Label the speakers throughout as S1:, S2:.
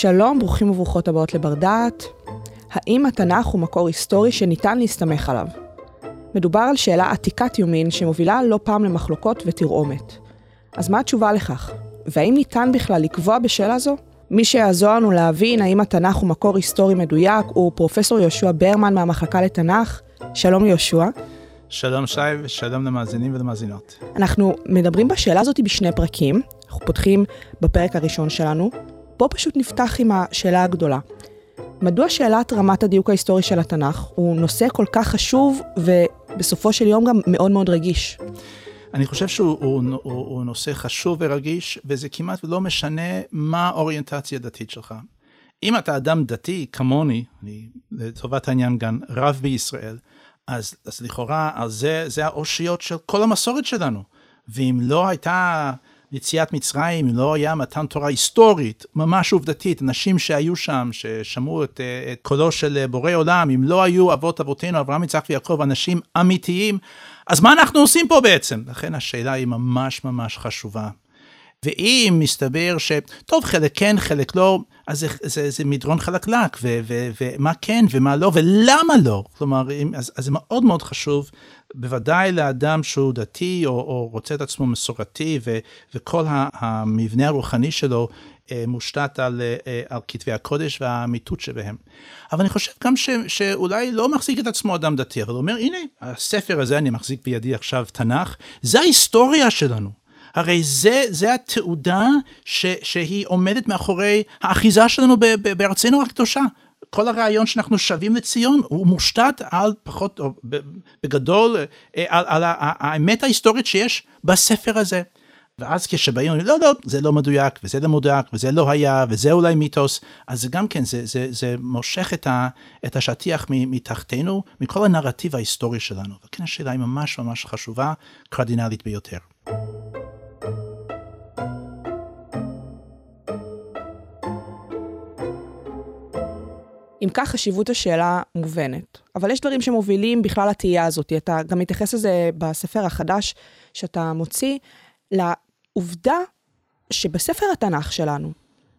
S1: שלום, ברוכים וברוכות הבאות לבר דעת. האם התנ"ך הוא מקור היסטורי שניתן להסתמך עליו? מדובר על שאלה עתיקת יומין שמובילה לא פעם למחלוקות ותרעומת. אז מה התשובה לכך? והאם ניתן בכלל לקבוע בשאלה זו? מי שיעזור לנו להבין האם התנ"ך הוא מקור היסטורי מדויק הוא פרופסור יהושע ברמן מהמחלקה לתנ"ך. שלום יהושע.
S2: שלום שי ושלום למאזינים ולמאזינות.
S1: אנחנו מדברים בשאלה הזאת בשני פרקים. אנחנו פותחים בפרק הראשון שלנו. בוא פשוט נפתח עם השאלה הגדולה. מדוע שאלת רמת הדיוק ההיסטורי של התנ"ך הוא נושא כל כך חשוב ובסופו של יום גם מאוד מאוד רגיש?
S2: אני חושב שהוא הוא, הוא, הוא נושא חשוב ורגיש, וזה כמעט לא משנה מה האוריינטציה הדתית שלך. אם אתה אדם דתי כמוני, אני לטובת העניין גם רב בישראל, אז, אז לכאורה אז זה, זה האושיות של כל המסורת שלנו. ואם לא הייתה יציאת מצרים, לא היה מתן תורה היסטורית, ממש עובדתית, אנשים שהיו שם, ששמעו את, את קולו של בורא עולם, אם לא היו אבות אבותינו, אברהם, יצחק ויעקב, אנשים אמיתיים, אז מה אנחנו עושים פה בעצם? לכן השאלה היא ממש ממש חשובה. ואם מסתבר ש... טוב, חלק כן, חלק לא, אז זה, זה, זה מדרון חלקלק, ו, ו, ומה כן ומה לא, ולמה לא. כלומר, אם, אז, אז זה מאוד מאוד חשוב, בוודאי לאדם שהוא דתי, או, או רוצה את עצמו מסורתי, ו, וכל המבנה הרוחני שלו אה, מושתת על, אה, על כתבי הקודש והאמיתות שבהם. אבל אני חושב גם ש, שאולי לא מחזיק את עצמו אדם דתי, אבל הוא אומר, הנה, הספר הזה, אני מחזיק בידי עכשיו תנ"ך, זה ההיסטוריה שלנו. הרי זה, זה התעודה ש, שהיא עומדת מאחורי האחיזה שלנו ב, ב, בארצנו הקדושה. כל הרעיון שאנחנו שבים לציון הוא מושתת על פחות, או בגדול, אה, על, על האמת ההיסטורית שיש בספר הזה. ואז כשבאים, לא, לא, זה לא מדויק, וזה לא מדויק, וזה לא היה, וזה אולי מיתוס, אז זה גם כן, זה, זה, זה מושך את, ה, את השטיח מתחתנו, מכל הנרטיב ההיסטורי שלנו. וכן השאלה היא ממש ממש חשובה, קרדינלית ביותר.
S1: אם כך, חשיבות השאלה מובנת. אבל יש דברים שמובילים בכלל לתהייה הזאת. אתה גם מתייחס לזה בספר החדש שאתה מוציא, לעובדה שבספר התנ"ך שלנו,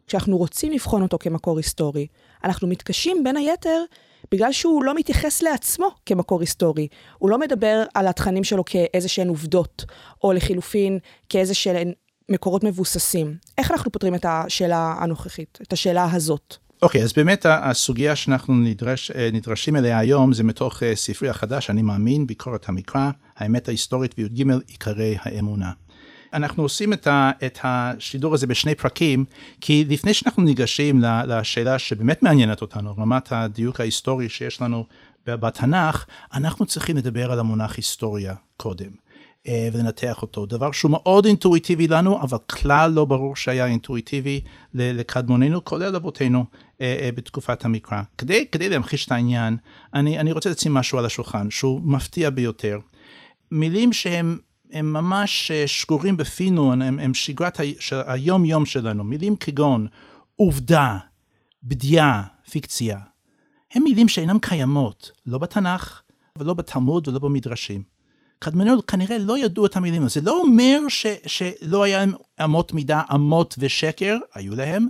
S1: כשאנחנו רוצים לבחון אותו כמקור היסטורי, אנחנו מתקשים בין היתר בגלל שהוא לא מתייחס לעצמו כמקור היסטורי. הוא לא מדבר על התכנים שלו כאיזה שהן עובדות, או לחילופין כאיזה שהן מקורות מבוססים. איך אנחנו פותרים את השאלה הנוכחית, את השאלה הזאת?
S2: אוקיי, okay, אז באמת הסוגיה שאנחנו נדרש, אה, נדרשים אליה היום זה מתוך אה, ספרי החדש, אני מאמין, ביקורת המקרא, האמת ההיסטורית וי"ג עיקרי האמונה. אנחנו עושים את, ה, את השידור הזה בשני פרקים, כי לפני שאנחנו ניגשים לשאלה שבאמת מעניינת אותנו, רמת הדיוק ההיסטורי שיש לנו בתנ"ך, אנחנו צריכים לדבר על המונח היסטוריה קודם. אה, ולנתח אותו. דבר שהוא מאוד אינטואיטיבי לנו, אבל כלל לא ברור שהיה אינטואיטיבי לקדמוננו, כולל אבותינו בתקופת המקרא. כדי, כדי להמחיש את העניין, אני, אני רוצה לשים משהו על השולחן שהוא מפתיע ביותר. מילים שהם הם ממש שגורים בפינו, הם, הם שגרת היום-יום שלנו. מילים כגון עובדה, בדיה, פיקציה. הם מילים שאינן קיימות, לא בתנ"ך ולא בתלמוד ולא במדרשים. קדמונות כנראה לא ידעו את המילים. זה לא אומר ש, שלא היה אמות מידה, אמות ושקר, היו להם,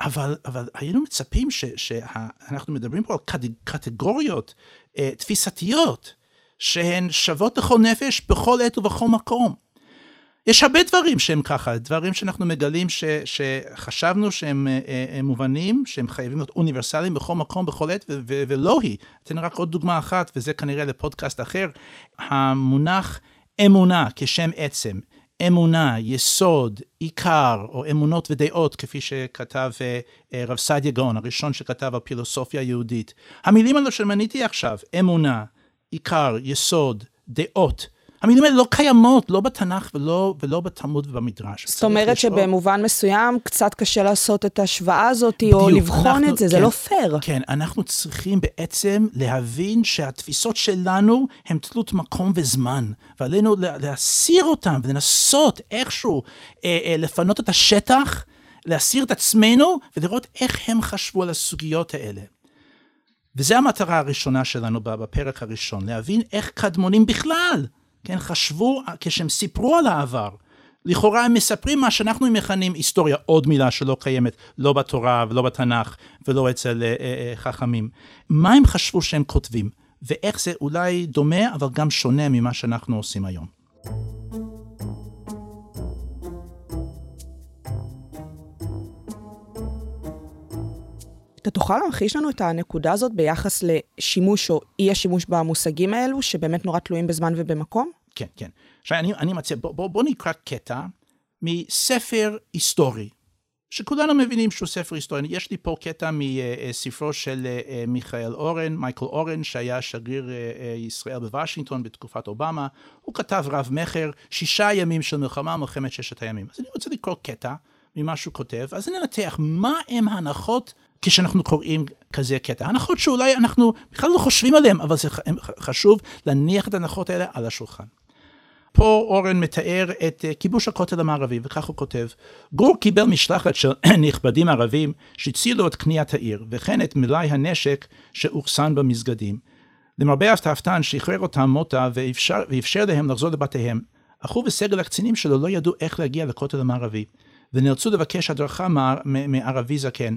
S2: אבל, אבל היינו מצפים שאנחנו מדברים פה על קטגוריות אה, תפיסתיות, שהן שוות לכל נפש בכל עת ובכל מקום. יש הרבה דברים שהם ככה, דברים שאנחנו מגלים ש, שחשבנו שהם אה, אה, מובנים, שהם חייבים להיות אוניברסליים בכל מקום, בכל עת, ו- ו- ולא היא. אתן רק עוד דוגמה אחת, וזה כנראה לפודקאסט אחר. המונח אמונה כשם עצם, אמונה, יסוד, עיקר, או אמונות ודעות, כפי שכתב uh, רב סעדיה גאון, הראשון שכתב על פילוסופיה יהודית. המילים האלו שמניתי עכשיו, אמונה, עיקר, יסוד, דעות, המילים האלה לא קיימות, לא בתנ"ך ולא, ולא בתלמוד ובמדרש.
S1: זאת אומרת. שבמובן מסוים קצת קשה לעשות את ההשוואה הזאת, בדיוק, או לבחון אנחנו, את זה, כן, זה לא פייר.
S2: כן, אנחנו צריכים בעצם להבין שהתפיסות שלנו הן תלות מקום וזמן, ועלינו להסיר אותן ולנסות איכשהו אה, אה, לפנות את השטח, להסיר את עצמנו ולראות איך הם חשבו על הסוגיות האלה. וזו המטרה הראשונה שלנו בפרק הראשון, להבין איך קדמונים בכלל כן, חשבו, כשהם סיפרו על העבר, לכאורה הם מספרים מה שאנחנו מכנים היסטוריה, עוד מילה שלא קיימת, לא בתורה ולא בתנ"ך ולא אצל אה, אה, חכמים. מה הם חשבו שהם כותבים, ואיך זה אולי דומה אבל גם שונה ממה שאנחנו עושים היום.
S1: אתה תוכל להמחיש לנו את הנקודה הזאת ביחס לשימוש או אי השימוש במושגים האלו, שבאמת נורא תלויים בזמן ובמקום?
S2: כן, כן. עכשיו, אני, אני מציע, בוא, בוא, בוא נקרא קטע מספר היסטורי, שכולנו מבינים שהוא ספר היסטורי. יש לי פה קטע מספרו של אה, מיכאל אורן, מייקל אורן, שהיה שגריר אה, אה, ישראל בוושינגטון בתקופת אובמה. הוא כתב רב מכר, שישה ימים של מלחמה, מלחמת ששת הימים. אז אני רוצה לקרוא קטע ממה שהוא כותב, אז ננתח מה הם ההנחות כשאנחנו קוראים כזה קטע. הנחות שאולי אנחנו בכלל לא חושבים עליהן, אבל זה חשוב להניח את ההנחות האלה על השולחן. פה אורן מתאר את אה, כיבוש הכותל המערבי, וכך הוא כותב: גור קיבל משלחת של נכבדים ערבים שהצילו את קניית העיר, וכן את מלאי הנשק שאוחסן במסגדים. למרבה הפתעתן שחרר אותם מוטה ואפשר, ואפשר להם לחזור לבתיהם. אך הוא וסגל הקצינים שלו לא ידעו איך להגיע לכותל המערבי, ונאלצו לבקש הדרכה מערבי זקן.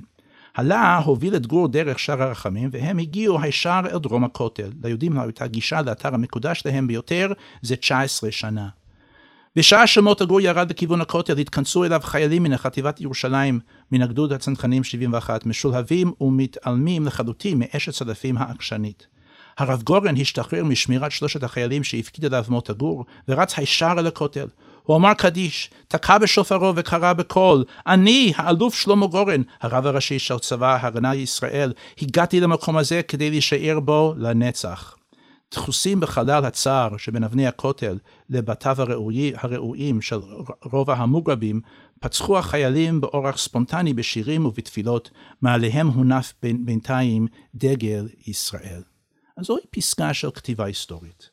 S2: הלה הוביל את גור דרך שער הרחמים, והם הגיעו הישר אל דרום הכותל. ליהודים הייתה גישה לאתר המקודש להם ביותר זה 19 שנה. בשעה שמות הגור ירד לכיוון הכותל, התכנסו אליו חיילים מן החטיבת ירושלים, מן הגדוד הצנחנים 71, משולהבים ומתעלמים לחלוטין מאשת צדפים העקשנית. הרב גורן השתחרר משמירת שלושת החיילים שהפקיד עליו מות הגור, ורץ הישר אל הכותל. הוא אמר קדיש, תקע בשופרו וקרא בקול, אני, האלוף שלמה גורן, הרב הראשי של צבא ההגנה לישראל, הגעתי למקום הזה כדי להישאר בו לנצח. דחוסים בחלל הצער שבין אבני הכותל לבתיו הראוי, הראויים של רובע המוגרבים, פצחו החיילים באורח ספונטני בשירים ובתפילות, מעליהם הונף בינתיים דגל ישראל. אז זוהי פסקה של כתיבה היסטורית.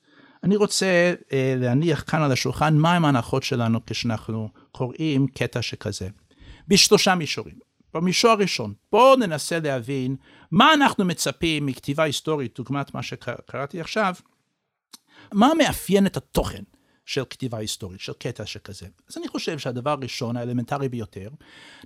S2: אני רוצה אה, להניח כאן על השולחן מהם ההנחות שלנו כשאנחנו קוראים קטע שכזה. בשלושה מישורים. במישור הראשון, בואו ננסה להבין מה אנחנו מצפים מכתיבה היסטורית, דוגמת מה שקראתי עכשיו, מה מאפיין את התוכן של כתיבה היסטורית, של קטע שכזה. אז אני חושב שהדבר הראשון, האלמנטרי ביותר,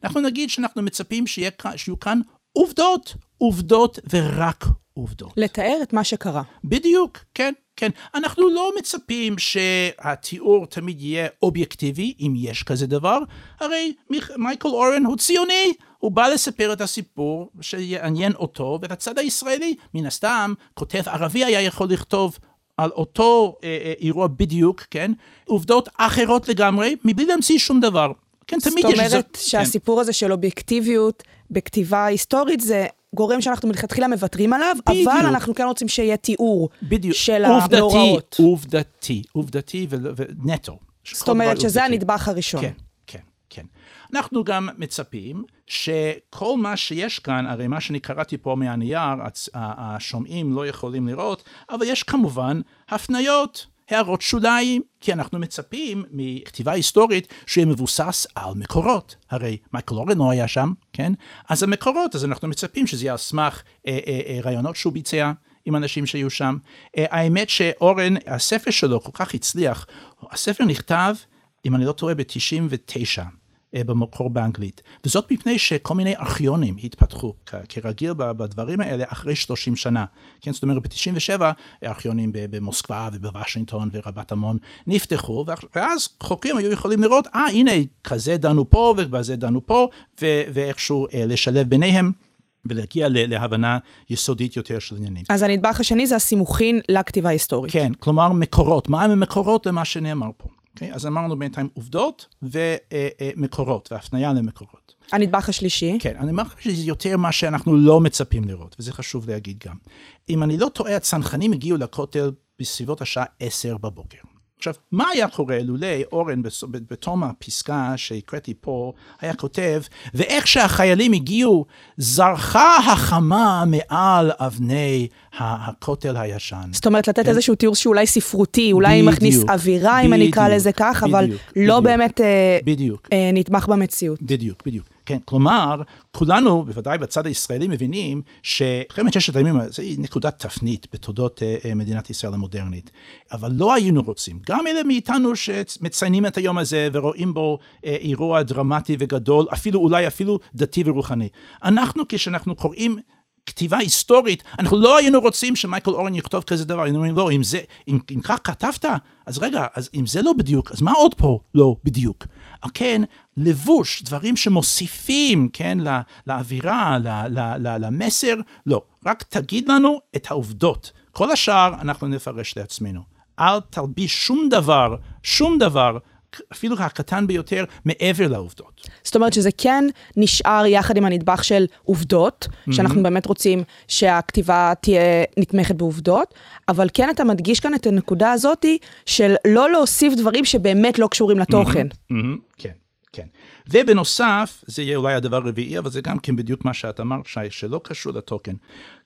S2: אנחנו נגיד שאנחנו מצפים שיהיה, שיהיו כאן עובדות, עובדות ורק עובדות.
S1: לתאר את מה שקרה.
S2: בדיוק, כן. כן, אנחנו לא מצפים שהתיאור תמיד יהיה אובייקטיבי, אם יש כזה דבר, הרי מייקל אורן הוא ציוני, הוא בא לספר את הסיפור שיעניין אותו, ואת הצד הישראלי, מן הסתם, כותב ערבי היה יכול לכתוב על אותו אה, אה, אירוע בדיוק, כן, עובדות אחרות לגמרי, מבלי להמציא שום דבר. כן,
S1: תמיד יש... זאת אומרת שהסיפור כן. הזה של אובייקטיביות בכתיבה היסטורית זה גורם שאנחנו מלכתחילה מוותרים עליו, בדיוק. אבל אנחנו כן רוצים שיהיה תיאור בדיוק. של עובדתי, המאורעות.
S2: עובדתי, עובדתי ונטו.
S1: זאת אומרת שזה עובדתי. הנדבך הראשון.
S2: כן, כן, כן. אנחנו גם מצפים שכל מה שיש כאן, הרי מה שאני קראתי פה מהנייר, השומעים לא יכולים לראות, אבל יש כמובן הפניות. הערות שוליים, כי אנחנו מצפים מכתיבה היסטורית שיהיה מבוסס על מקורות. הרי מייקל אורן לא היה שם, כן? אז המקורות, אז אנחנו מצפים שזה יהיה על סמך אה, אה, אה, רעיונות שהוא ביצע. עם אנשים שהיו שם. אה, האמת שאורן, הספר שלו כל כך הצליח, הספר נכתב, אם אני לא טועה, ב-99. אה, במקור באנגלית. וזאת מפני שכל מיני ארכיונים התפתחו, כרגיל בדברים האלה, אחרי 30 שנה. כן, זאת אומרת, ב-97 ארכיונים במוסקבה ובוושינגטון ורבת עמון נפתחו, ואז חוקרים היו יכולים לראות, אה, ah, הנה, כזה דנו פה ובזה דנו פה, ואיכשהו אה, לשלב ביניהם. ולהגיע להבנה יסודית יותר של עניינים.
S1: אז הנדבך השני זה הסימוכין לכתיבה ההיסטורית.
S2: כן, כלומר מקורות, מה הם המקורות למה שנאמר פה. Okay, אוקיי? אז אמרנו בינתיים עובדות ומקורות, והפניה למקורות.
S1: הנדבך השלישי?
S2: כן, הנדבך השלישי זה יותר מה שאנחנו לא מצפים לראות, וזה חשוב להגיד גם. אם אני לא טועה, הצנחנים הגיעו לכותל בסביבות השעה 10 בבוקר. עכשיו, מה היה קורה לולא אורן בתום הפסקה שהקראתי פה, היה כותב, ואיך שהחיילים הגיעו, זרחה החמה מעל אבני הכותל הישן.
S1: זאת אומרת, לתת כן? איזשהו תיאור שאולי ספרותי, אולי בדיוק, מכניס אווירה, בדיוק, אם אני אקרא לזה כך, אבל בדיוק, לא בדיוק, באמת אה, בדיוק. אה, נתמך במציאות.
S2: בדיוק, בדיוק. כן, כלומר, כולנו, בוודאי בצד הישראלי, מבינים שמלחמת ששת הימים זה נקודת תפנית בתולדות uh, מדינת ישראל המודרנית. אבל לא היינו רוצים, גם אלה מאיתנו שמציינים את היום הזה ורואים בו uh, אירוע דרמטי וגדול, אפילו אולי אפילו דתי ורוחני. אנחנו, כשאנחנו קוראים כתיבה היסטורית, אנחנו לא היינו רוצים שמייקל אורן יכתוב כזה דבר, היינו אומרים, לא, אם זה, אם, אם כך כתבת, אז רגע, אז אם זה לא בדיוק, אז מה עוד פה לא בדיוק? כן, לבוש, דברים שמוסיפים, כן, לא, לאווירה, לא, לא, למסר, לא, רק תגיד לנו את העובדות. כל השאר אנחנו נפרש לעצמנו. אל תלביש שום דבר, שום דבר אפילו הקטן ביותר, מעבר לעובדות.
S1: זאת אומרת שזה כן נשאר יחד עם הנדבך של עובדות, mm-hmm. שאנחנו באמת רוצים שהכתיבה תהיה נתמכת בעובדות, אבל כן אתה מדגיש כאן את הנקודה הזאתי של לא להוסיף דברים שבאמת לא קשורים לתוכן.
S2: Mm-hmm. Mm-hmm. כן. כן. ובנוסף, זה יהיה אולי הדבר הרביעי, אבל זה גם כן בדיוק מה שאת אמרת, שי, שלא קשור לטוקן.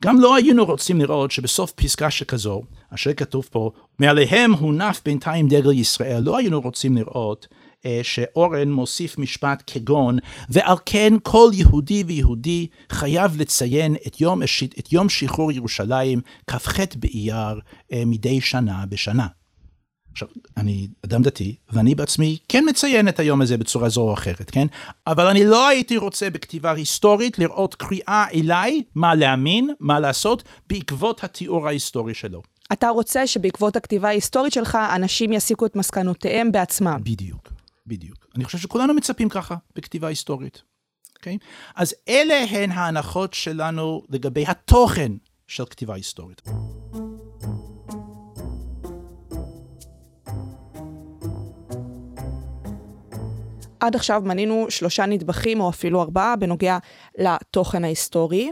S2: גם לא היינו רוצים לראות שבסוף פסקה שכזו, אשר כתוב פה, מעליהם הונף בינתיים דגל ישראל, לא היינו רוצים לראות אה, שאורן מוסיף משפט כגון, ועל כן כל יהודי ויהודי חייב לציין את יום, את יום שחרור ירושלים, כ"ח באייר, אה, מדי שנה בשנה. עכשיו, אני אדם דתי, ואני בעצמי כן מציין את היום הזה בצורה זו או אחרת, כן? אבל אני לא הייתי רוצה בכתיבה היסטורית לראות קריאה אליי מה להאמין, מה לעשות, בעקבות התיאור ההיסטורי שלו.
S1: אתה רוצה שבעקבות הכתיבה ההיסטורית שלך, אנשים יסיקו את מסקנותיהם בעצמם.
S2: בדיוק, בדיוק. אני חושב שכולנו מצפים ככה בכתיבה היסטורית, אוקיי? Okay? אז אלה הן ההנחות שלנו לגבי התוכן של כתיבה היסטורית.
S1: עד עכשיו מנינו שלושה נדבכים, או אפילו ארבעה, בנוגע לתוכן ההיסטורי.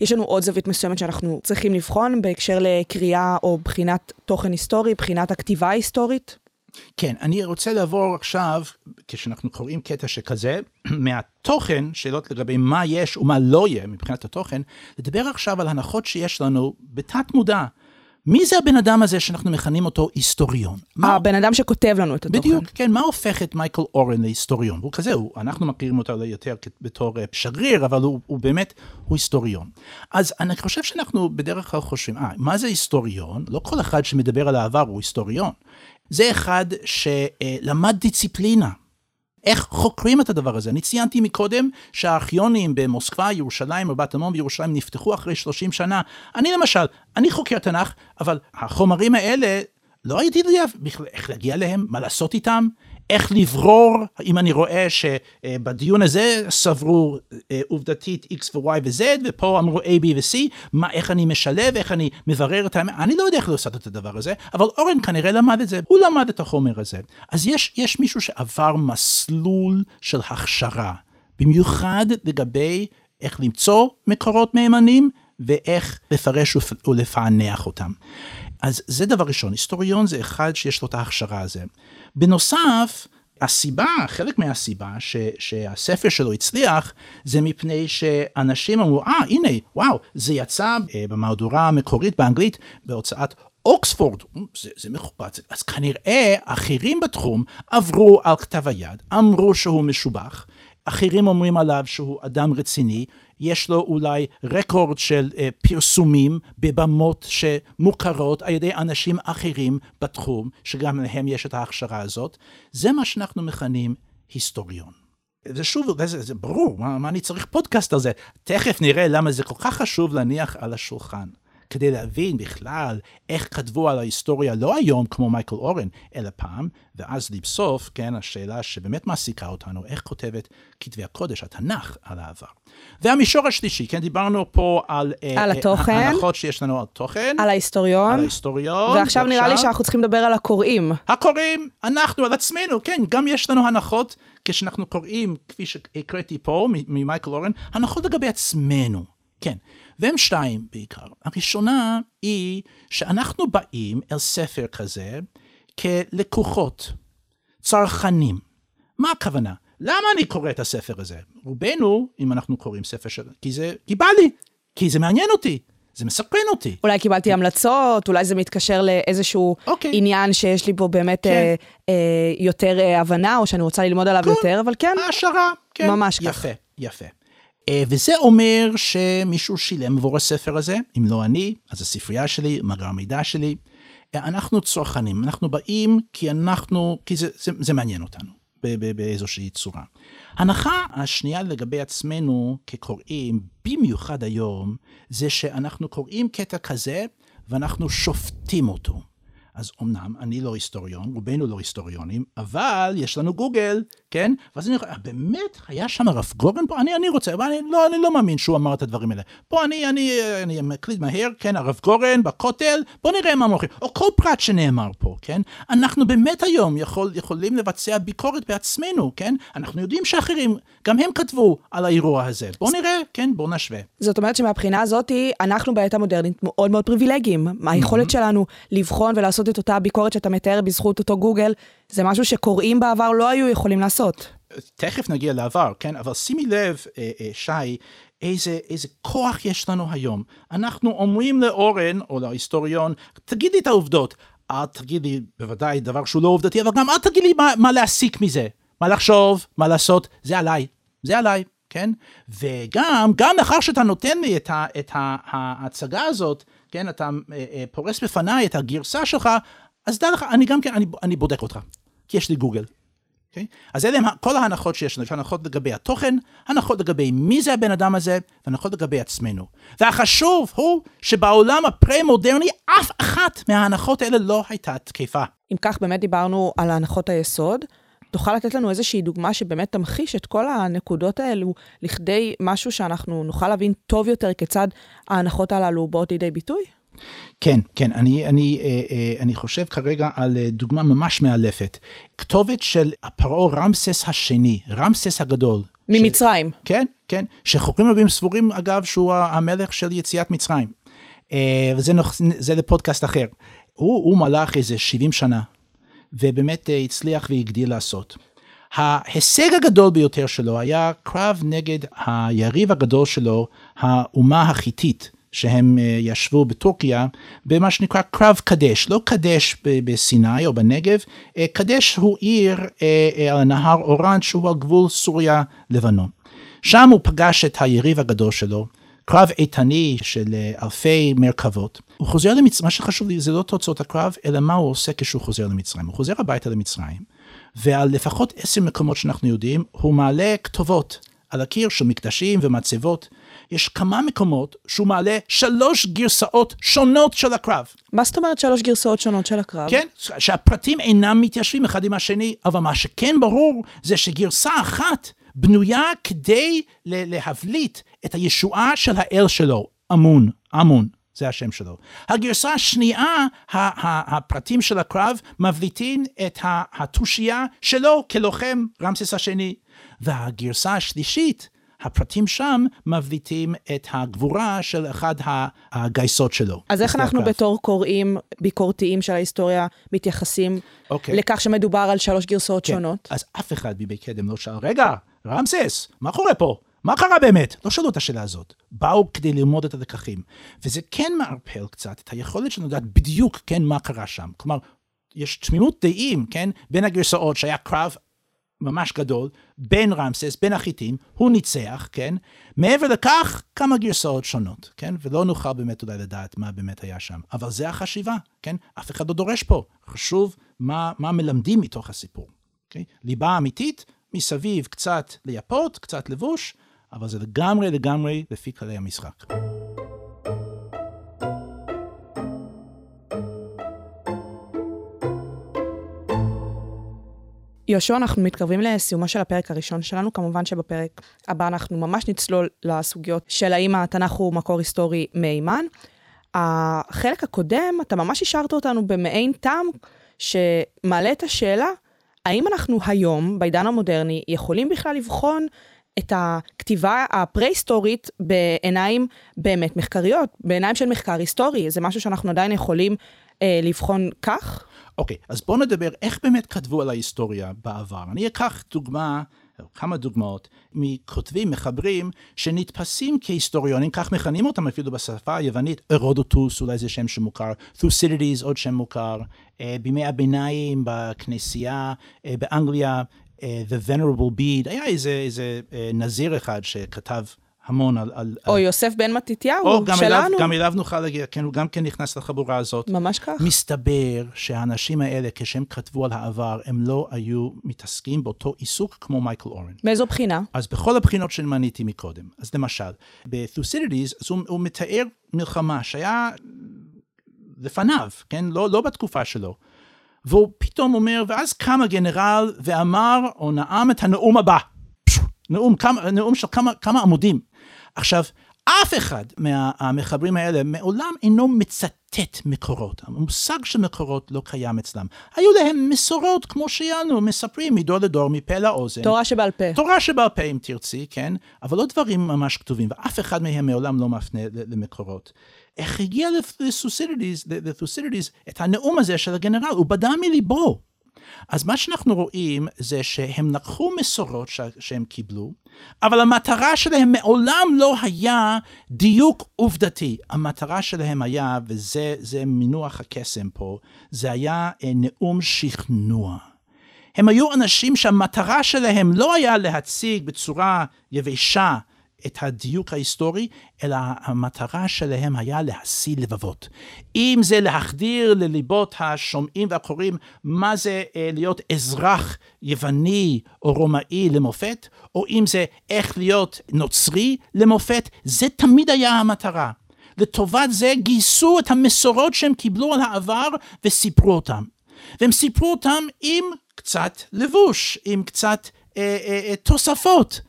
S1: יש לנו עוד זווית מסוימת שאנחנו צריכים לבחון בהקשר לקריאה או בחינת תוכן היסטורי, בחינת הכתיבה ההיסטורית?
S2: כן, אני רוצה לעבור עכשיו, כשאנחנו קוראים קטע שכזה, מהתוכן, שאלות לגבי מה יש ומה לא יהיה מבחינת התוכן, לדבר עכשיו על הנחות שיש לנו בתת מודע מי זה הבן אדם הזה שאנחנו מכנים אותו היסטוריון?
S1: הבן אדם שכותב לנו את התוכן.
S2: בדיוק, כן, מה הופך את מייקל אורן להיסטוריון? הוא כזה, הוא, אנחנו מכירים אותו יותר בתור אה, שגריר, אבל הוא, הוא באמת, הוא היסטוריון. אז אני חושב שאנחנו בדרך כלל חושבים, אה, מה זה היסטוריון? לא כל אחד שמדבר על העבר הוא היסטוריון. זה אחד שלמד דיציפלינה. איך חוקרים את הדבר הזה? אני ציינתי מקודם שהארכיונים במוסקבה, ירושלים, רבת עמון וירושלים נפתחו אחרי 30 שנה. אני למשל, אני חוקר תנ"ך, אבל החומרים האלה, לא הייתי יודע בכלל איך להגיע אליהם, מה לעשות איתם, איך לברור, אם אני רואה שבדיון הזה סברו אה, עובדתית X ו-Y ו-Z, ופה אמרו A, B ו-C, מה, איך אני משלב, איך אני מברר את האמת, אני לא יודע איך לעשות את הדבר הזה, אבל אורן כנראה למד את זה, הוא למד את החומר הזה. אז יש, יש מישהו שעבר מסלול של הכשרה, במיוחד לגבי איך למצוא מקורות מהימנים, ואיך לפרש ולפענח אותם. אז זה דבר ראשון, היסטוריון זה אחד שיש לו את ההכשרה הזה. בנוסף, הסיבה, חלק מהסיבה ש, שהספר שלו הצליח, זה מפני שאנשים אמרו, אה, ah, הנה, וואו, זה יצא אה, במהדורה המקורית באנגלית בהוצאת אוקספורד, זה, זה מכובד, אז כנראה אחרים בתחום עברו על כתב היד, אמרו שהוא משובח, אחרים אומרים עליו שהוא אדם רציני, יש לו אולי רקורד של uh, פרסומים בבמות שמוכרות על ידי אנשים אחרים בתחום, שגם להם יש את ההכשרה הזאת. זה מה שאנחנו מכנים היסטוריון. זה שוב, זה, זה ברור, מה, מה אני צריך פודקאסט על זה? תכף נראה למה זה כל כך חשוב להניח על השולחן. כדי להבין בכלל איך כתבו על ההיסטוריה לא היום כמו מייקל אורן, אלא פעם, ואז לבסוף, כן, השאלה שבאמת מעסיקה אותנו, איך כותבת כתבי הקודש, התנ"ך, על העבר. והמישור השלישי, כן, דיברנו פה על...
S1: אה, על uh, התוכן.
S2: הנחות שיש לנו על תוכן.
S1: על ההיסטוריון.
S2: על ההיסטוריון.
S1: ועכשיו נראה לי שאנחנו צריכים לדבר על הקוראים.
S2: הקוראים, אנחנו, על עצמנו, כן, גם יש לנו הנחות כשאנחנו קוראים, כפי שהקראתי פה ממייקל אורן, הנחות לגבי עצמנו. כן, והם שתיים בעיקר. הראשונה היא שאנחנו באים אל ספר כזה כלקוחות, צרכנים. מה הכוונה? למה אני קורא את הספר הזה? רובנו, אם אנחנו קוראים ספר של... כי זה... כי בא לי, כי זה מעניין אותי. זה מסקרן אותי.
S1: אולי קיבלתי המלצות, אולי זה מתקשר לאיזשהו okay. אוקיי. עניין שיש לי בו באמת כן. אה, אה, יותר אה, הבנה, או שאני רוצה ללמוד עליו כן. יותר, אבל כן.
S2: העשרה, כן.
S1: ממש
S2: יפה.
S1: כך.
S2: יפה. אה, וזה אומר שמישהו שילם עבור הספר הזה, אם לא אני, אז הספרייה שלי, מאגר המידע שלי. אה, אנחנו צרכנים, אנחנו באים כי אנחנו, כי זה, זה, זה מעניין אותנו באיזושהי צורה. הנחה השנייה לגבי עצמנו כקוראים, במיוחד היום, זה שאנחנו קוראים קטע כזה ואנחנו שופטים אותו. אז אמנם אני לא היסטוריון, רובנו לא היסטוריונים, אבל יש לנו גוגל, כן? ואז אני אומר, באמת, היה שם הרב גורן פה? אני, אני רוצה, אבל אני לא, אני לא מאמין שהוא אמר את הדברים האלה. פה אני, אני, אני מקליד מהר, כן, הרב גורן בכותל, בוא נראה מה מוכרים. או כל פרט שנאמר פה, כן? אנחנו באמת היום יכול, יכולים לבצע ביקורת בעצמנו, כן? אנחנו יודעים שאחרים, גם הם כתבו על האירוע הזה. בוא נראה, כן, בוא נשווה.
S1: זאת אומרת שמבחינה הזאת, אנחנו בעת המודרנית מאוד מאוד פריבילגיים. היכולת mm-hmm. שלנו לבחון ולעשות את אותה ביקורת שאתה מתאר בזכות אותו גוגל, זה משהו שקוראים בעבר לא היו יכולים לעשות.
S2: תכף נגיע לעבר, כן? אבל שימי לב, אה, אה, שי, איזה, איזה כוח יש לנו היום. אנחנו אומרים לאורן, או להיסטוריון, תגיד לי את העובדות. אל תגיד לי, בוודאי, דבר שהוא לא עובדתי, אבל גם אל תגיד לי מה, מה להסיק מזה. מה לחשוב, מה לעשות, זה עליי. זה עליי, כן? וגם, גם לאחר שאתה נותן לי את, ה, את ההצגה הזאת, כן, אתה אה, פורס בפניי את הגרסה שלך, אז דע לך, אני גם כן, אני, אני בודק אותך. כי יש לי גוגל. Okay? אוקיי? אז אלה הם כל ההנחות שיש לנו, יש הנחות לגבי התוכן, הנחות לגבי מי זה הבן אדם הזה, והנחות לגבי עצמנו. והחשוב הוא שבעולם הפרה-מודרני אף אחת מההנחות האלה לא הייתה תקפה.
S1: אם כך באמת דיברנו על הנחות היסוד, תוכל לתת לנו איזושהי דוגמה שבאמת תמחיש את כל הנקודות האלו לכדי משהו שאנחנו נוכל להבין טוב יותר כיצד ההנחות הללו באות לידי ביטוי?
S2: כן, כן, אני, אני, אה, אה, אני חושב כרגע על אה, דוגמה ממש מאלפת. כתובת של הפרעה רמסס השני, רמסס הגדול.
S1: ממצרים.
S2: ש... כן, כן, שחוקרים רבים סבורים אגב שהוא המלך של יציאת מצרים. וזה נוח, לפודקאסט אחר. הוא, הוא מלך איזה 70 שנה, ובאמת הצליח והגדיל לעשות. ההישג הגדול ביותר שלו היה קרב נגד היריב הגדול שלו, האומה החיתית. שהם אה, ישבו בטורקיה במה שנקרא קרב קדש, לא קדש בסיני או בנגב, אה, קדש הוא עיר אה, על הנהר אורנט שהוא על גבול סוריה לבנון. שם הוא פגש את היריב הגדול שלו, קרב איתני של אלפי מרכבות. הוא חוזר למצרים, מה שחשוב לי זה לא תוצאות הקרב, אלא מה הוא עושה כשהוא חוזר למצרים. הוא חוזר הביתה למצרים, ועל לפחות עשר מקומות שאנחנו יודעים, הוא מעלה כתובות על הקיר של מקדשים ומצבות. יש כמה מקומות שהוא מעלה שלוש גרסאות שונות של הקרב.
S1: מה זאת אומרת שלוש גרסאות שונות של הקרב?
S2: כן, שהפרטים אינם מתיישבים אחד עם השני, אבל מה שכן ברור זה שגרסה אחת בנויה כדי להבליט את הישועה של האל שלו, אמון, אמון. זה השם שלו. הגרסה השנייה, הפרטים של הקרב מבליטים את התושייה שלו כלוחם רמסס השני. והגרסה השלישית הפרטים שם מבליטים את הגבורה של אחד הגייסות שלו.
S1: אז איך אנחנו הקרב. בתור קוראים ביקורתיים של ההיסטוריה מתייחסים okay. אוקיי. לכך שמדובר על שלוש גרסאות כן. שונות?
S2: אז אף אחד מבית קדם לא שאל, רגע, רמסס, מה קורה פה? מה קרה באמת? לא שאלו את השאלה הזאת. באו כדי ללמוד את הלקחים. וזה כן מערפל קצת את היכולת שלנו לדעת בדיוק כן מה קרה שם. כלומר, יש תמימות דעים, כן, בין הגרסאות שהיה קרב ממש גדול בין רמסס, בין החיטים, הוא ניצח, כן? מעבר לכך, כמה גרסאות שונות, כן? ולא נוכל באמת אולי לדעת מה באמת היה שם. אבל זה החשיבה, כן? אף אחד לא דורש פה. חשוב מה, מה מלמדים מתוך הסיפור, אוקיי? ליבה אמיתית, מסביב קצת לייפות, קצת לבוש, אבל זה לגמרי לגמרי לפי כללי המשחק.
S1: יהושע, אנחנו מתקרבים לסיומו של הפרק הראשון שלנו, כמובן שבפרק הבא אנחנו ממש נצלול לסוגיות של האם התנ"ך הוא מקור היסטורי מהימן. החלק הקודם, אתה ממש השארת אותנו במעין טעם שמעלה את השאלה, האם אנחנו היום, בעידן המודרני, יכולים בכלל לבחון את הכתיבה הפרה-היסטורית בעיניים באמת מחקריות, בעיניים של מחקר היסטורי? זה משהו שאנחנו עדיין יכולים אה, לבחון כך?
S2: אוקיי, okay, אז בואו נדבר איך באמת כתבו על ההיסטוריה בעבר. אני אקח דוגמה, כמה דוגמאות, מכותבים, מחברים, שנתפסים כהיסטוריונים, כך מכנים אותם אפילו בשפה היוונית, הרודוטוס, אולי זה שם שמוכר, תוסידידיס, עוד שם מוכר, uh, בימי הביניים, בכנסייה, uh, באנגליה, The Venerable Bede, היה איזה, איזה נזיר אחד שכתב המון על... על
S1: או
S2: על...
S1: יוסף בן מתתיהו,
S2: או, גם
S1: שלנו.
S2: אליו, גם אליו נוכל להגיע, כן, הוא גם כן נכנס לחבורה הזאת.
S1: ממש כך.
S2: מסתבר שהאנשים האלה, כשהם כתבו על העבר, הם לא היו מתעסקים באותו עיסוק כמו מייקל אורן.
S1: מאיזו בחינה?
S2: אז בכל הבחינות שמניתי מקודם, אז למשל, בת'וסידידיס, הוא, הוא מתאר מלחמה שהיה לפניו, כן? לא, לא בתקופה שלו. והוא פתאום אומר, ואז קם הגנרל ואמר, או נאם את הנאום הבא. נאום, כמה, נאום של כמה, כמה עמודים. עכשיו, אף אחד מהמחברים האלה מעולם אינו מצטט מקורות. המושג של מקורות לא קיים אצלם. היו להם מסורות, כמו שיענו, מספרים מדור לדור, מפה לאוזן.
S1: תורה שבעל פה.
S2: תורה שבעל פה, אם תרצי, כן? אבל לא דברים ממש כתובים, ואף אחד מהם מעולם לא מפנה למקורות. איך הגיע לת'וסידידיס את הנאום הזה של הגנרל? הוא בדה מליבו. אז מה שאנחנו רואים זה שהם לקחו מסורות ש- שהם קיבלו, אבל המטרה שלהם מעולם לא היה דיוק עובדתי. המטרה שלהם היה, וזה מינוח הקסם פה, זה היה אה, נאום שכנוע. הם היו אנשים שהמטרה שלהם לא היה להציג בצורה יבשה את הדיוק ההיסטורי, אלא המטרה שלהם היה להשיא לבבות. אם זה להחדיר לליבות השומעים והקוראים מה זה אה, להיות אזרח יווני או רומאי למופת, או אם זה איך להיות נוצרי למופת, זה תמיד היה המטרה. לטובת זה גייסו את המסורות שהם קיבלו על העבר וסיפרו אותם. והם סיפרו אותם עם קצת לבוש, עם קצת אה, אה, אה, תוספות.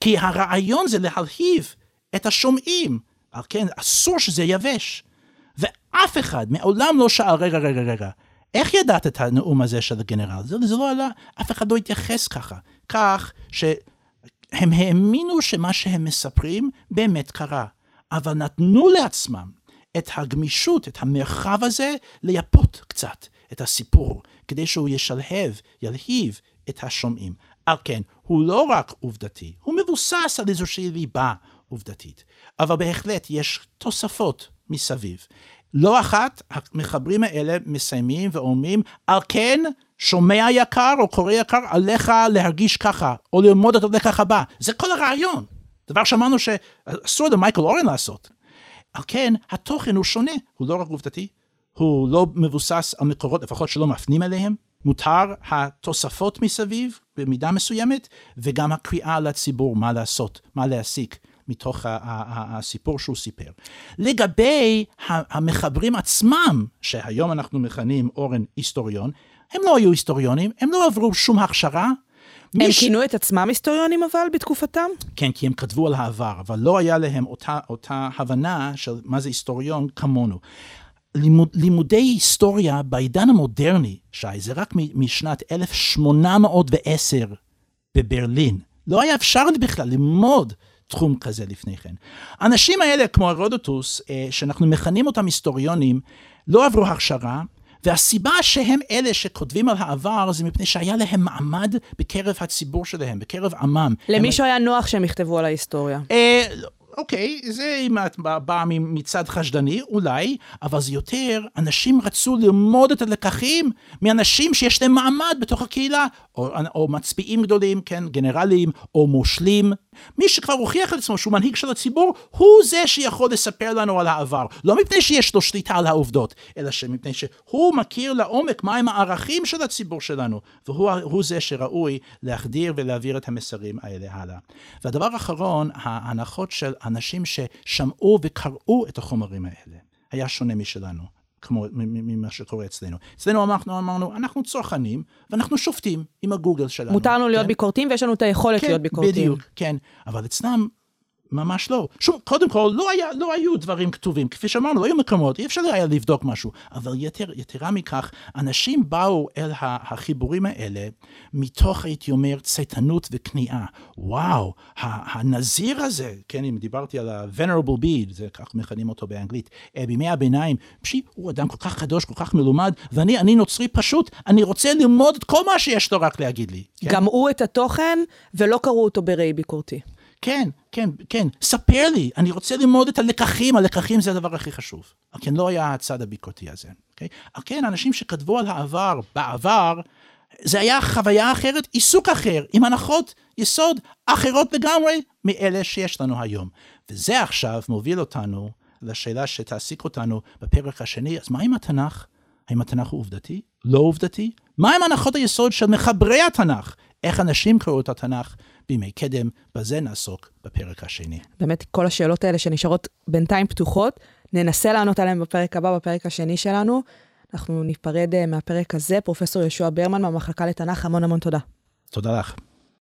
S2: כי הרעיון זה להלהיב את השומעים, על כן אסור שזה יבש. ואף אחד מעולם לא שאל, רגע, רגע, רגע, איך ידעת את הנאום הזה של הגנרל? זה, זה לא עלה, אף אחד לא התייחס ככה. כך שהם האמינו שמה שהם מספרים באמת קרה, אבל נתנו לעצמם את הגמישות, את המרחב הזה, לייפות קצת את הסיפור, כדי שהוא ישלהב, ילהיב את השומעים. על כן, הוא לא רק עובדתי, הוא מבוסס על איזושהי ליבה עובדתית, אבל בהחלט יש תוספות מסביב. לא אחת המחברים האלה מסיימים ואומרים, על כן, שומע יקר או קורא יקר, עליך להרגיש ככה, או ללמוד את הלקח הבא. זה כל הרעיון. דבר שאמרנו שאסור למייקל אורן לעשות. על כן, התוכן הוא שונה, הוא לא רק עובדתי, הוא לא מבוסס על מקורות, לפחות שלא מפנים אליהם, מותר התוספות מסביב במידה מסוימת, וגם הקריאה לציבור מה לעשות, מה להסיק מתוך הסיפור שהוא סיפר. לגבי המחברים עצמם, שהיום אנחנו מכנים אורן היסטוריון, הם לא היו היסטוריונים, הם לא עברו שום הכשרה.
S1: הם מיש... כינו את עצמם היסטוריונים אבל בתקופתם?
S2: כן, כי הם כתבו על העבר, אבל לא היה להם אותה, אותה הבנה של מה זה היסטוריון כמונו. לימוד, לימודי היסטוריה בעידן המודרני, שי, זה רק משנת 1810 בברלין. לא היה אפשר בכלל ללמוד תחום כזה לפני כן. האנשים האלה, כמו הרודוטוס, אה, שאנחנו מכנים אותם היסטוריונים, לא עברו הכשרה, והסיבה שהם אלה שכותבים על העבר זה מפני שהיה להם מעמד בקרב הציבור שלהם, בקרב עמם.
S1: למישהו הם... היה נוח שהם יכתבו על ההיסטוריה.
S2: אה, אוקיי, זה אם את באה מצד חשדני, אולי, אבל זה יותר, אנשים רצו ללמוד את הלקחים מאנשים שיש להם מעמד בתוך הקהילה, או, או מצביעים גדולים, כן, גנרלים, או מושלים. מי שכבר הוכיח את עצמו שהוא מנהיג של הציבור, הוא זה שיכול לספר לנו על העבר. לא מפני שיש לו שליטה על העובדות, אלא שמפני שהוא מכיר לעומק מהם הערכים של הציבור שלנו, והוא זה שראוי להחדיר ולהעביר את המסרים האלה הלאה. והדבר האחרון, ההנחות של אנשים ששמעו וקראו את החומרים האלה, היה שונה משלנו. כמו ממה שקורה אצלנו. אצלנו אנחנו אמרנו, אנחנו צרכנים ואנחנו שופטים עם הגוגל שלנו.
S1: מותר לנו כן? להיות ביקורתיים ויש לנו את היכולת
S2: כן,
S1: להיות ביקורתיים.
S2: בדיוק, כן. אבל אצלם ממש לא. שום, קודם כל, לא, היה, לא היו דברים כתובים. כפי שאמרנו, לא היו מקומות, אי אפשר היה לבדוק משהו. אבל יתר, יתרה מכך, אנשים באו אל החיבורים האלה מתוך, הייתי אומר, צייתנות וכניעה. וואו, הנזיר הזה, כן, אם דיברתי על ה-venerable bead, זה כך מכנים אותו באנגלית, בימי הביניים, פשוט הוא אדם כל כך קדוש, כל כך מלומד, ואני אני נוצרי פשוט, אני רוצה ללמוד את כל מה שיש לו רק להגיד לי.
S1: כן? גמעו את התוכן ולא קראו אותו בראי ביקורתי.
S2: כן, כן, כן, ספר לי, אני רוצה ללמוד את הלקחים, הלקחים זה הדבר הכי חשוב. כן, לא היה הצד הביקורתי הזה, אוקיי? כן, אנשים שכתבו על העבר, בעבר, זה היה חוויה אחרת, עיסוק אחר, עם הנחות יסוד אחרות לגמרי מאלה שיש לנו היום. וזה עכשיו מוביל אותנו לשאלה שתעסיק אותנו בפרק השני, אז מה עם התנ"ך? האם התנ"ך הוא עובדתי? לא עובדתי? מה עם הנחות היסוד של מחברי התנ"ך? איך אנשים קראו את התנ"ך בימי קדם? בזה נעסוק בפרק השני.
S1: באמת, כל השאלות האלה שנשארות בינתיים פתוחות, ננסה לענות עליהן בפרק הבא, בפרק השני שלנו. אנחנו ניפרד אה, מהפרק הזה. פרופסור יהושע ברמן מהמחלקה לתנ"ך, המון המון תודה.
S2: תודה לך.